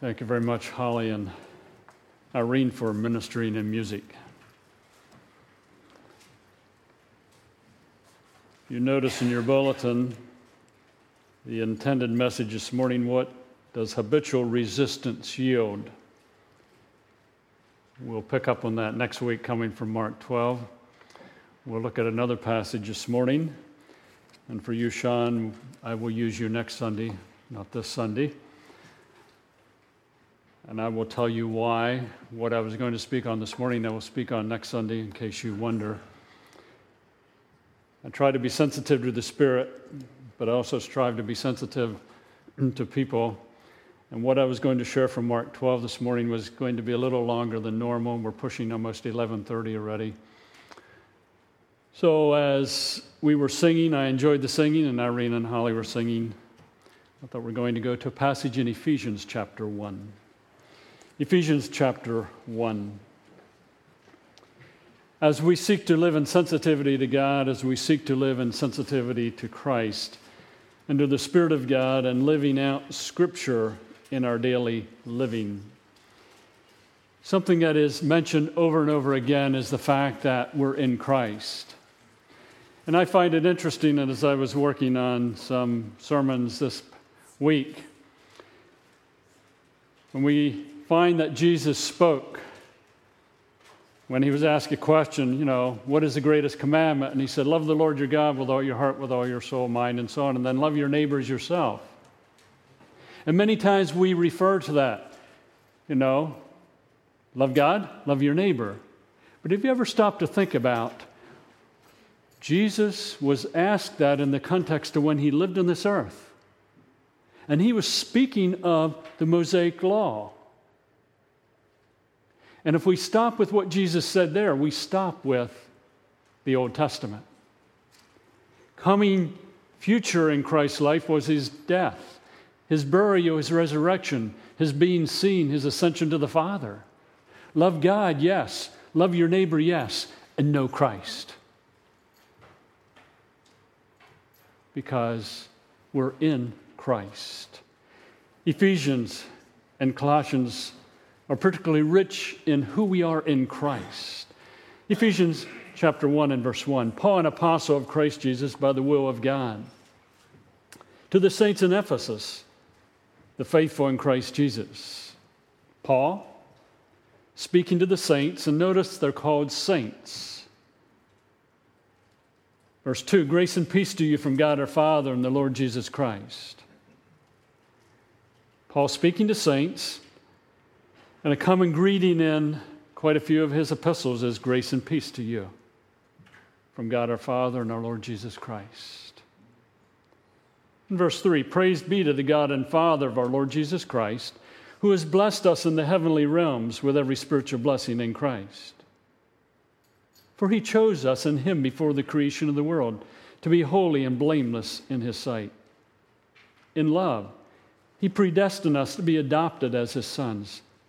Thank you very much, Holly and Irene, for ministering in music. You notice in your bulletin the intended message this morning what does habitual resistance yield? We'll pick up on that next week, coming from Mark 12. We'll look at another passage this morning. And for you, Sean, I will use you next Sunday, not this Sunday. And I will tell you why. What I was going to speak on this morning, I will speak on next Sunday in case you wonder. I try to be sensitive to the Spirit, but I also strive to be sensitive to people. And what I was going to share from Mark 12 this morning was going to be a little longer than normal. We're pushing almost 11:30 already. So as we were singing, I enjoyed the singing, and Irene and Holly were singing. I thought we're going to go to a passage in Ephesians chapter 1. Ephesians chapter 1. As we seek to live in sensitivity to God, as we seek to live in sensitivity to Christ and to the Spirit of God, and living out Scripture in our daily living. Something that is mentioned over and over again is the fact that we're in Christ. And I find it interesting that as I was working on some sermons this week, when we find that Jesus spoke when he was asked a question, you know, what is the greatest commandment? And he said, Love the Lord your God with all your heart, with all your soul, mind, and so on. And then love your neighbors yourself. And many times we refer to that, you know, love God, love your neighbor. But have you ever stopped to think about Jesus was asked that in the context of when he lived on this earth? And he was speaking of the Mosaic law. And if we stop with what Jesus said there, we stop with the Old Testament. Coming future in Christ's life was his death, his burial, his resurrection, his being seen, his ascension to the Father. Love God, yes. Love your neighbor, yes. And know Christ. Because we're in Christ. Ephesians and Colossians are particularly rich in who we are in Christ. Ephesians chapter 1 and verse 1 Paul, an apostle of Christ Jesus by the will of God. To the saints in Ephesus, the faithful in Christ Jesus. Paul, speaking to the saints, and notice they're called saints. Verse 2 Grace and peace to you from God our Father and the Lord Jesus Christ. Paul speaking to saints, and a common greeting in quite a few of his epistles is grace and peace to you from God our Father and our Lord Jesus Christ. In verse 3 Praise be to the God and Father of our Lord Jesus Christ, who has blessed us in the heavenly realms with every spiritual blessing in Christ. For he chose us in him before the creation of the world to be holy and blameless in his sight. In love, he predestined us to be adopted as his sons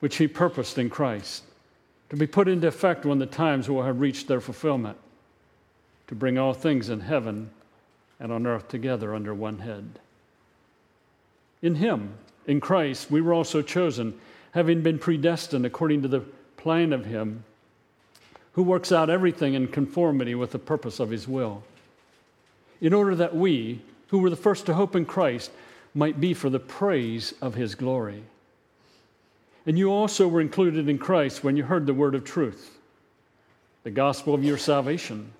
which he purposed in Christ, to be put into effect when the times will have reached their fulfillment, to bring all things in heaven and on earth together under one head. In him, in Christ, we were also chosen, having been predestined according to the plan of him who works out everything in conformity with the purpose of his will, in order that we, who were the first to hope in Christ, might be for the praise of his glory. And you also were included in Christ when you heard the word of truth, the gospel of your salvation.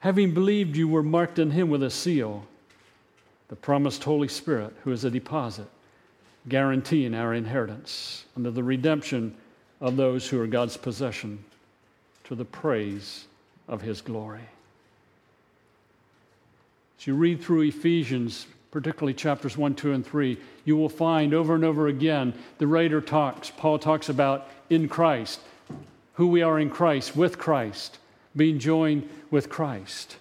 Having believed, you were marked in him with a seal, the promised Holy Spirit, who is a deposit, guaranteeing our inheritance under the redemption of those who are God's possession to the praise of his glory. As you read through Ephesians, particularly chapters 1, 2, and 3, you will find over and over again the writer talks, Paul talks about in Christ, who we are in Christ, with Christ, being joined with Christ.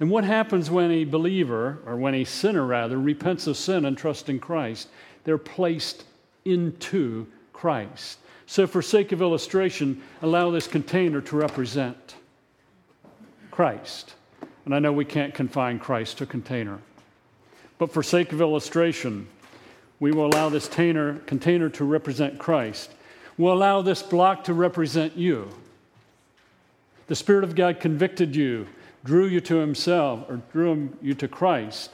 And what happens when a believer, or when a sinner rather, repents of sin and trusts in Christ? They're placed into Christ. So, for sake of illustration, allow this container to represent Christ. And I know we can't confine Christ to container. But for sake of illustration, we will allow this container, container to represent Christ. We'll allow this block to represent you. The Spirit of God convicted you, drew you to Himself, or drew you to Christ.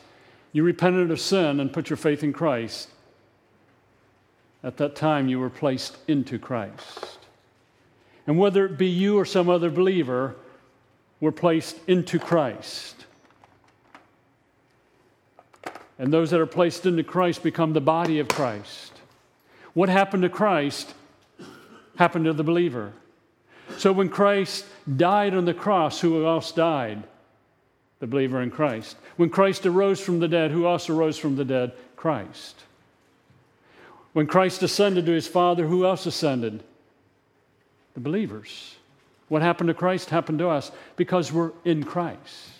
You repented of sin and put your faith in Christ. At that time, you were placed into Christ. And whether it be you or some other believer, were placed into Christ. And those that are placed into Christ become the body of Christ. What happened to Christ happened to the believer. So when Christ died on the cross, who else died? The believer in Christ. When Christ arose from the dead, who else arose from the dead? Christ. When Christ ascended to his Father, who else ascended? The believers. What happened to Christ happened to us because we're in Christ.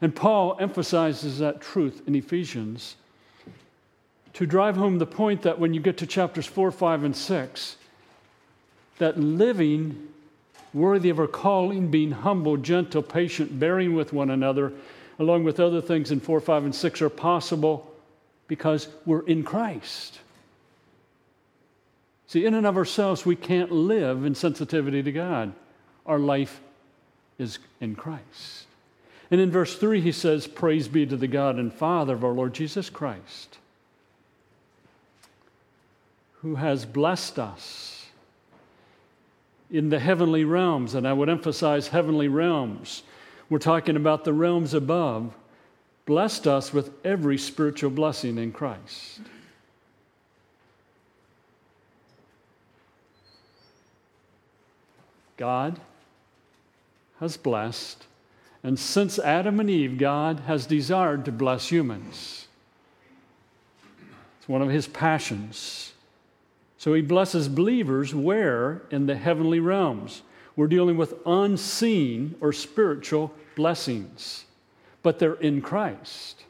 And Paul emphasizes that truth in Ephesians to drive home the point that when you get to chapters 4, 5, and 6, that living worthy of our calling, being humble, gentle, patient, bearing with one another, along with other things in 4, 5, and 6 are possible because we're in Christ. See, in and of ourselves, we can't live in sensitivity to God. Our life is in Christ. And in verse 3, he says, Praise be to the God and Father of our Lord Jesus Christ, who has blessed us in the heavenly realms. And I would emphasize heavenly realms. We're talking about the realms above, blessed us with every spiritual blessing in Christ. God has blessed, and since Adam and Eve, God has desired to bless humans. It's one of his passions. So he blesses believers where? In the heavenly realms. We're dealing with unseen or spiritual blessings, but they're in Christ.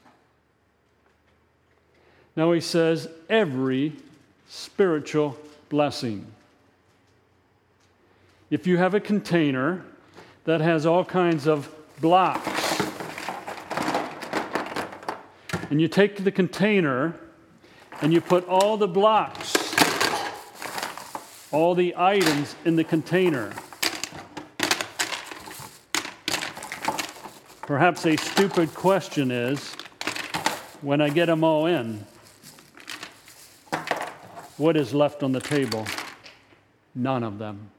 Now he says, every spiritual blessing. If you have a container that has all kinds of blocks, and you take the container and you put all the blocks, all the items in the container. Perhaps a stupid question is when I get them all in, what is left on the table? None of them.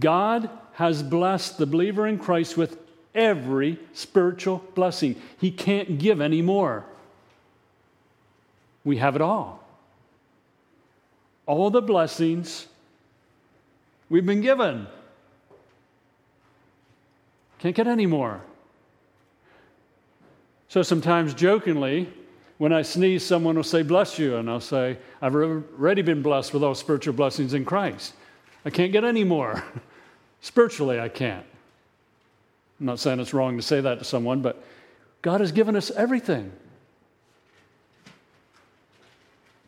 God has blessed the believer in Christ with every spiritual blessing. He can't give any more. We have it all. All the blessings we've been given. Can't get any more. So sometimes jokingly, when I sneeze, someone will say, Bless you. And I'll say, I've already been blessed with all spiritual blessings in Christ. I can't get any more. Spiritually, I can't. I'm not saying it's wrong to say that to someone, but God has given us everything.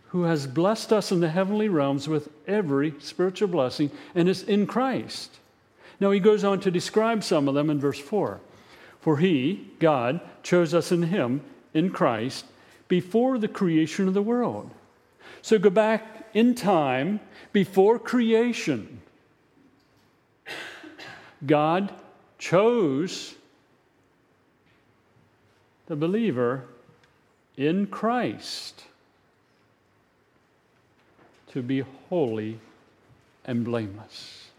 Who has blessed us in the heavenly realms with every spiritual blessing and is in Christ. Now he goes on to describe some of them in verse 4. For he, God, chose us in him, in Christ, before the creation of the world. So go back in time before creation, God chose the believer in Christ to be holy and blameless.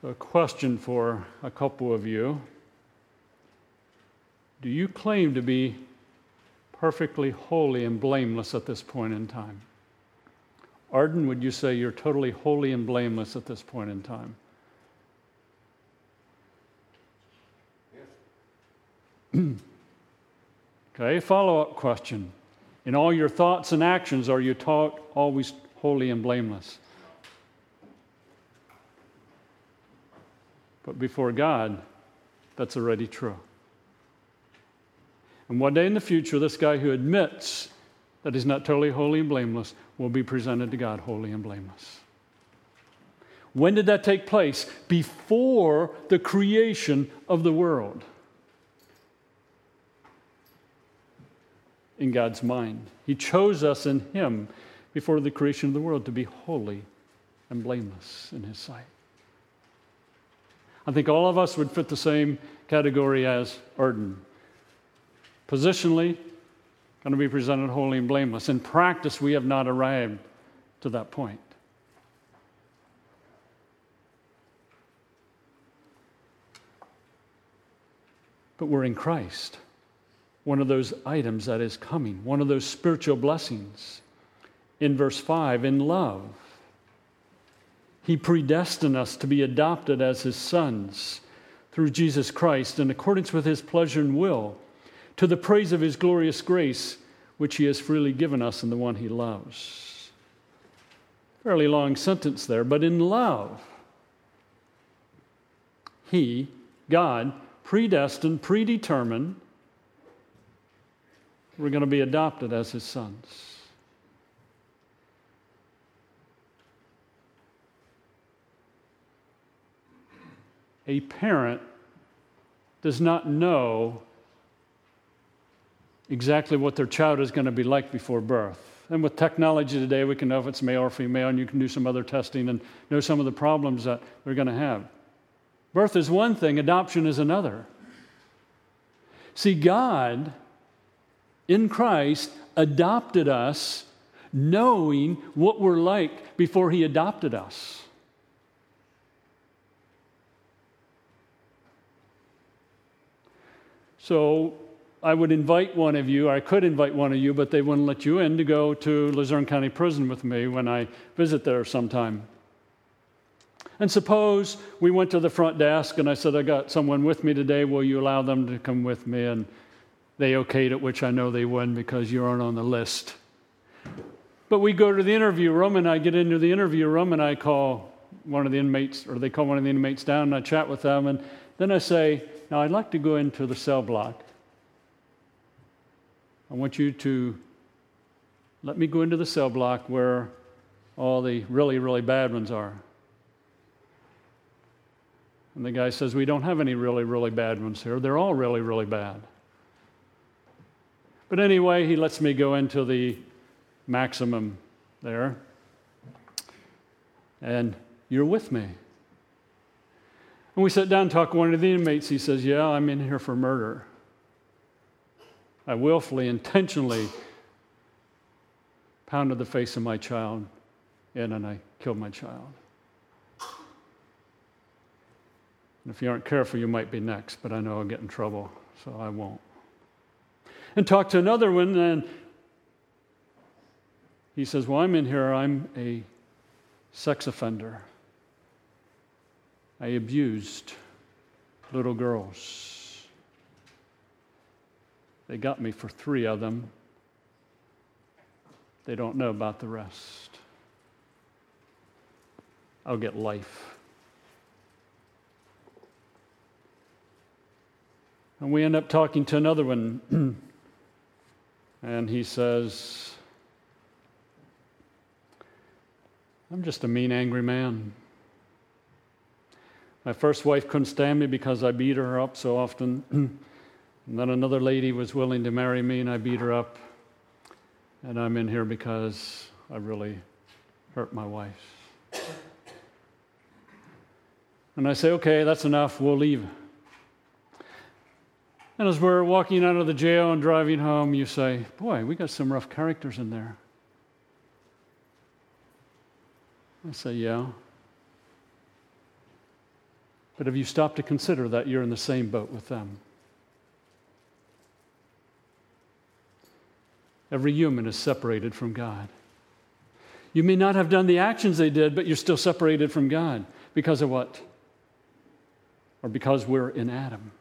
So, a question for a couple of you Do you claim to be perfectly holy and blameless at this point in time? Arden, would you say you're totally holy and blameless at this point in time? Yes. okay, follow up question. In all your thoughts and actions, are you taught always holy and blameless? But before God, that's already true. And one day in the future, this guy who admits that he's not totally holy and blameless will be presented to God holy and blameless. When did that take place? Before the creation of the world. In God's mind. He chose us in Him before the creation of the world to be holy and blameless in His sight. I think all of us would fit the same category as Arden. Positionally, going to be presented holy and blameless. In practice, we have not arrived to that point. But we're in Christ, one of those items that is coming, one of those spiritual blessings. In verse 5, in love, He predestined us to be adopted as His sons through Jesus Christ in accordance with His pleasure and will to the praise of his glorious grace, which he has freely given us in the one he loves. Fairly long sentence there, but in love, he, God, predestined, predetermined, we're going to be adopted as his sons. A parent does not know exactly what their child is going to be like before birth. And with technology today, we can know if it's male or female, and you can do some other testing and know some of the problems that they're going to have. Birth is one thing, adoption is another. See, God in Christ adopted us knowing what we're like before He adopted us. So, I would invite one of you, I could invite one of you, but they wouldn't let you in to go to Luzerne County Prison with me when I visit there sometime. And suppose we went to the front desk and I said, I got someone with me today. Will you allow them to come with me? And they okayed it, which I know they wouldn't because you aren't on the list. But we go to the interview room and I get into the interview room and I call one of the inmates, or they call one of the inmates down and I chat with them. And then I say, Now I'd like to go into the cell block. I want you to let me go into the cell block where all the really, really bad ones are. And the guy says, We don't have any really, really bad ones here. They're all really, really bad. But anyway, he lets me go into the maximum there. And you're with me. And we sit down and talk to one of the inmates. He says, Yeah, I'm in here for murder. I willfully, intentionally pounded the face of my child in and I killed my child. And if you aren't careful, you might be next, but I know I'll get in trouble, so I won't. And talk to another one, and he says, Well, I'm in here, I'm a sex offender. I abused little girls. They got me for three of them. They don't know about the rest. I'll get life. And we end up talking to another one, and he says, I'm just a mean, angry man. My first wife couldn't stand me because I beat her up so often. And then another lady was willing to marry me, and I beat her up. And I'm in here because I really hurt my wife. And I say, okay, that's enough, we'll leave. And as we're walking out of the jail and driving home, you say, boy, we got some rough characters in there. I say, yeah. But have you stopped to consider that you're in the same boat with them? Every human is separated from God. You may not have done the actions they did, but you're still separated from God. Because of what? Or because we're in Adam.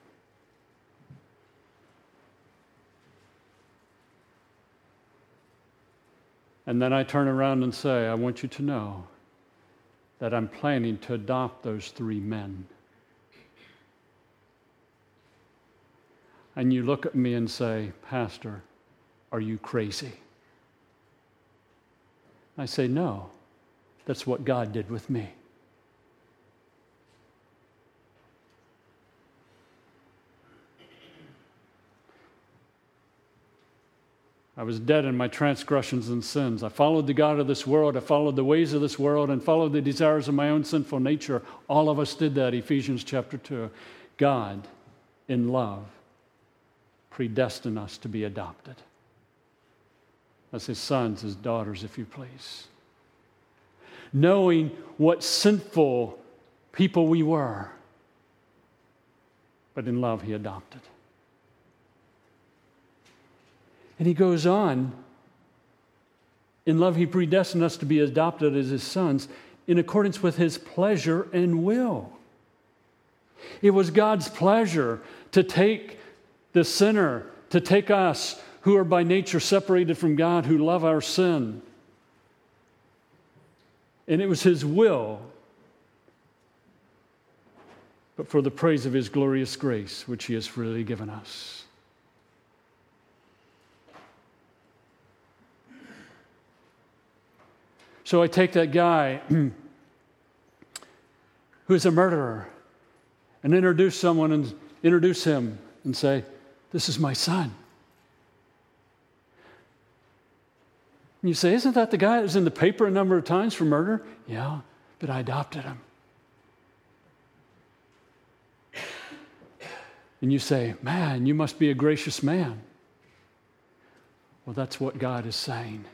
And then I turn around and say, I want you to know that I'm planning to adopt those three men. And you look at me and say, Pastor, are you crazy? I say, No, that's what God did with me. I was dead in my transgressions and sins. I followed the God of this world. I followed the ways of this world and followed the desires of my own sinful nature. All of us did that, Ephesians chapter 2. God, in love, predestined us to be adopted as his sons, his daughters, if you please. Knowing what sinful people we were, but in love, he adopted. And he goes on In love, he predestined us to be adopted as his sons in accordance with his pleasure and will. It was God's pleasure to take the sinner, to take us who are by nature separated from God, who love our sin. And it was his will, but for the praise of his glorious grace, which he has freely given us. So I take that guy who's a murderer and introduce someone and introduce him and say, This is my son. And you say, Isn't that the guy that was in the paper a number of times for murder? Yeah, but I adopted him. And you say, Man, you must be a gracious man. Well, that's what God is saying.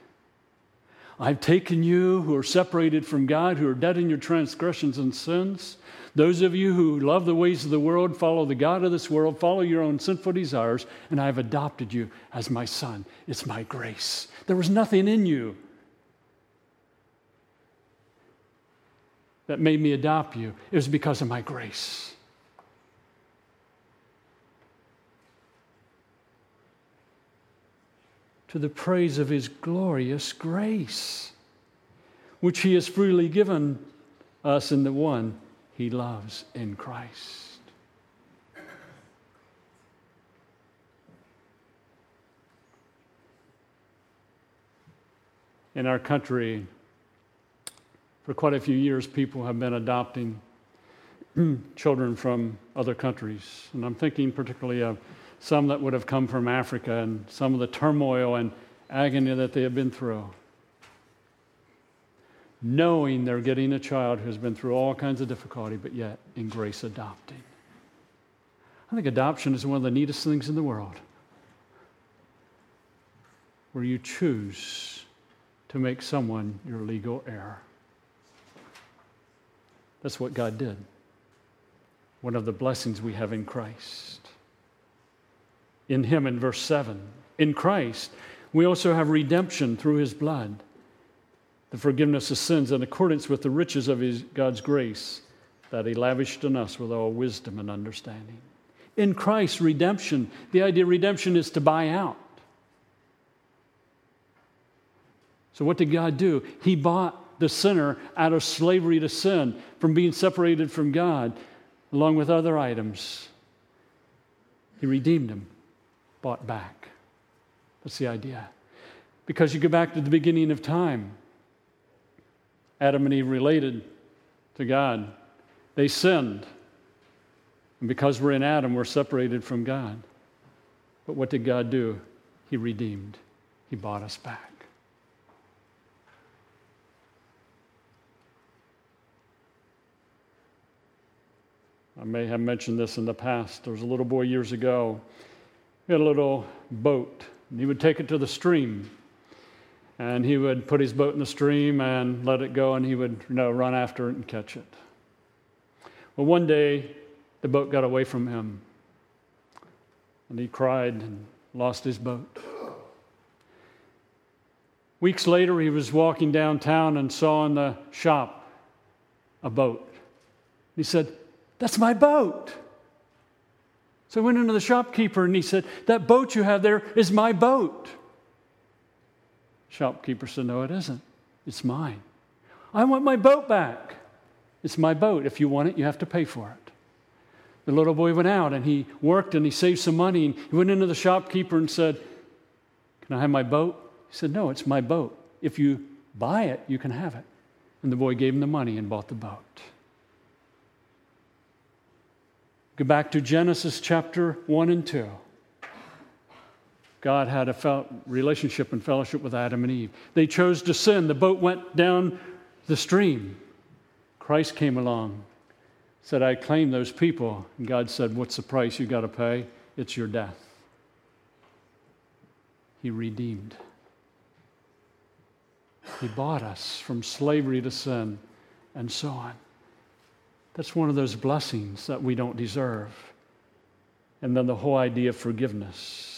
I've taken you who are separated from God, who are dead in your transgressions and sins. Those of you who love the ways of the world, follow the God of this world, follow your own sinful desires, and I've adopted you as my son. It's my grace. There was nothing in you that made me adopt you, it was because of my grace. to the praise of his glorious grace, which he has freely given us in the one he loves in Christ. In our country, for quite a few years, people have been adopting children from other countries. And I'm thinking particularly of some that would have come from Africa and some of the turmoil and agony that they have been through. Knowing they're getting a child who's been through all kinds of difficulty, but yet in grace adopting. I think adoption is one of the neatest things in the world where you choose to make someone your legal heir. That's what God did. One of the blessings we have in Christ in Him in verse 7. In Christ, we also have redemption through His blood, the forgiveness of sins in accordance with the riches of his, God's grace that He lavished on us with all wisdom and understanding. In Christ, redemption, the idea of redemption is to buy out. So, what did God do? He bought the sinner out of slavery to sin, from being separated from God, along with other items. He redeemed him bought back. That's the idea. Because you go back to the beginning of time. Adam and Eve related to God. They sinned. And because we're in Adam, we're separated from God. But what did God do? He redeemed, He bought us back. I may have mentioned this in the past. There was a little boy years ago he had a little boat, and he would take it to the stream. And he would put his boat in the stream and let it go, and he would you know, run after it and catch it. Well, one day, the boat got away from him, and he cried and lost his boat. Weeks later, he was walking downtown and saw in the shop a boat. He said, That's my boat. So I went into the shopkeeper and he said, That boat you have there is my boat. Shopkeeper said, No, it isn't. It's mine. I want my boat back. It's my boat. If you want it, you have to pay for it. The little boy went out and he worked and he saved some money and he went into the shopkeeper and said, Can I have my boat? He said, No, it's my boat. If you buy it, you can have it. And the boy gave him the money and bought the boat. Go back to Genesis chapter 1 and 2. God had a relationship and fellowship with Adam and Eve. They chose to sin. The boat went down the stream. Christ came along, said, I claim those people. And God said, What's the price you got to pay? It's your death. He redeemed. He bought us from slavery to sin and so on. That's one of those blessings that we don't deserve. And then the whole idea of forgiveness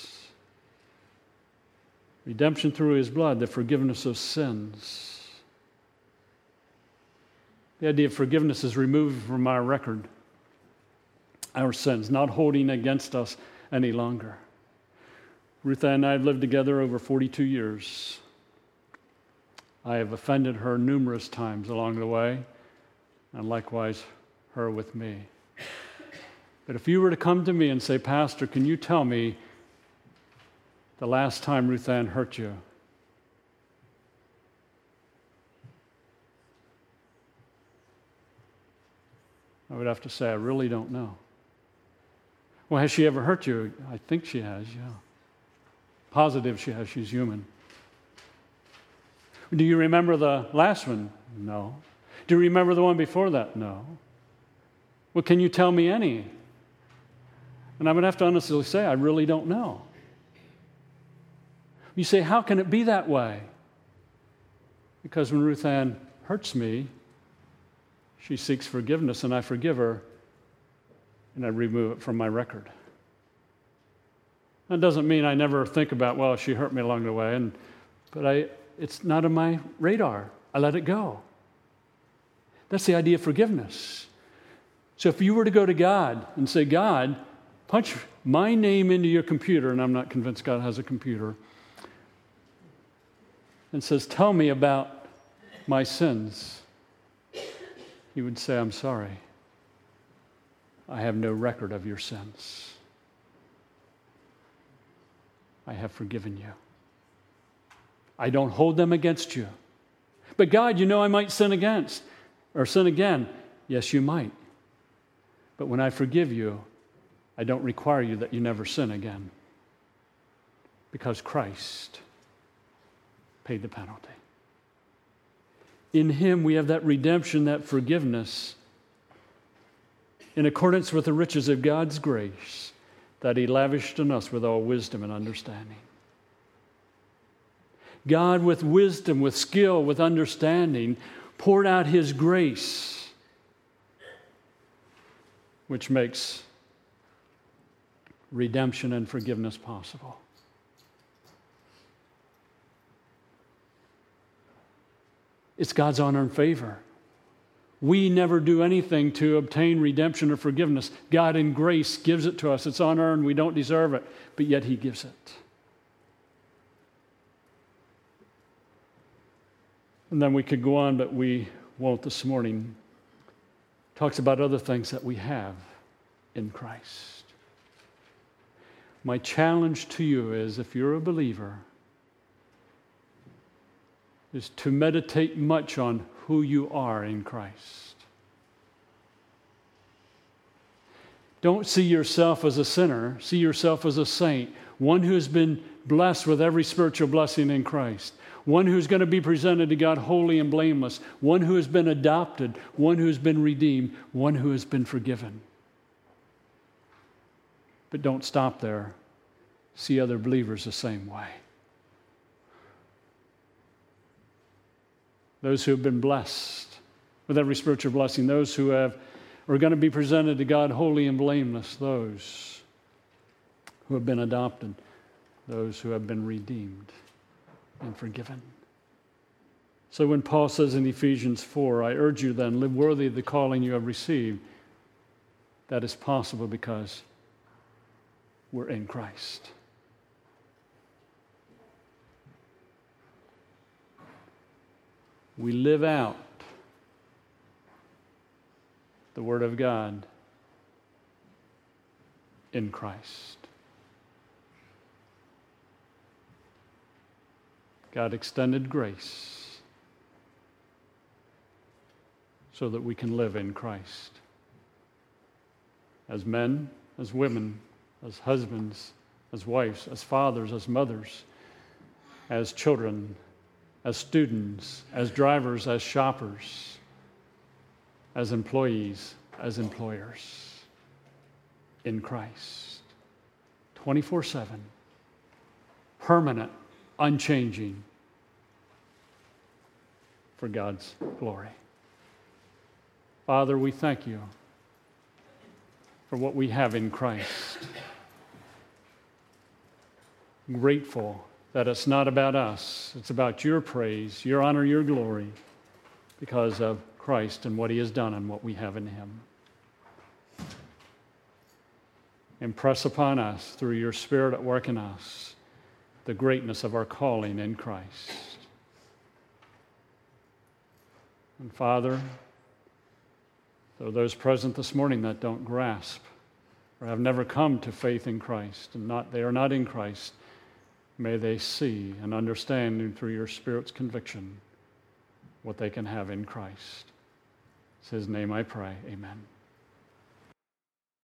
redemption through his blood, the forgiveness of sins. The idea of forgiveness is removed from our record, our sins, not holding against us any longer. Ruth and I have lived together over 42 years. I have offended her numerous times along the way, and likewise with me. But if you were to come to me and say, Pastor, can you tell me the last time Ruth Ann hurt you? I would have to say, I really don't know. Well, has she ever hurt you? I think she has, yeah. Positive she has. She's human. Do you remember the last one? No. Do you remember the one before that? No. Well, can you tell me any? And I would have to honestly say, I really don't know. You say, How can it be that way? Because when Ruth Ann hurts me, she seeks forgiveness and I forgive her and I remove it from my record. That doesn't mean I never think about, well, she hurt me along the way, and, but I, it's not on my radar. I let it go. That's the idea of forgiveness. So if you were to go to God and say, God, punch my name into your computer, and I'm not convinced God has a computer, and says, Tell me about my sins, he would say, I'm sorry. I have no record of your sins. I have forgiven you. I don't hold them against you. But God, you know I might sin against or sin again. Yes, you might. But when I forgive you, I don't require you that you never sin again because Christ paid the penalty. In Him, we have that redemption, that forgiveness, in accordance with the riches of God's grace that He lavished on us with all wisdom and understanding. God, with wisdom, with skill, with understanding, poured out His grace, which makes redemption and forgiveness possible. It's God's honor and favor. We never do anything to obtain redemption or forgiveness. God, in grace, gives it to us. It's unearned. We don't deserve it, but yet He gives it. And then we could go on, but we won't this morning. Talks about other things that we have in Christ. My challenge to you is if you're a believer, is to meditate much on who you are in Christ. Don't see yourself as a sinner, see yourself as a saint, one who has been blessed with every spiritual blessing in Christ. One who's going to be presented to God holy and blameless, one who has been adopted, one who has been redeemed, one who has been forgiven. But don't stop there. See other believers the same way. Those who have been blessed with every spiritual blessing, those who have, are going to be presented to God holy and blameless, those who have been adopted, those who have been redeemed and forgiven. So when Paul says in Ephesians 4, I urge you then, live worthy of the calling you have received, that is possible because we're in Christ. we live out the Word of God in Christ. God extended grace so that we can live in Christ. As men, as women, as husbands, as wives, as fathers, as mothers, as children, as students, as drivers, as shoppers, as employees, as employers in Christ. 24 7. Permanent, unchanging for God's glory. Father, we thank you for what we have in Christ. Grateful that it's not about us, it's about your praise, your honor, your glory, because of Christ and what he has done and what we have in him. Impress upon us through your Spirit at work in us the greatness of our calling in Christ. And Father, there are those present this morning that don't grasp or have never come to faith in Christ and not, they are not in Christ, may they see and understand through your Spirit's conviction what they can have in Christ. It's His name I pray. Amen.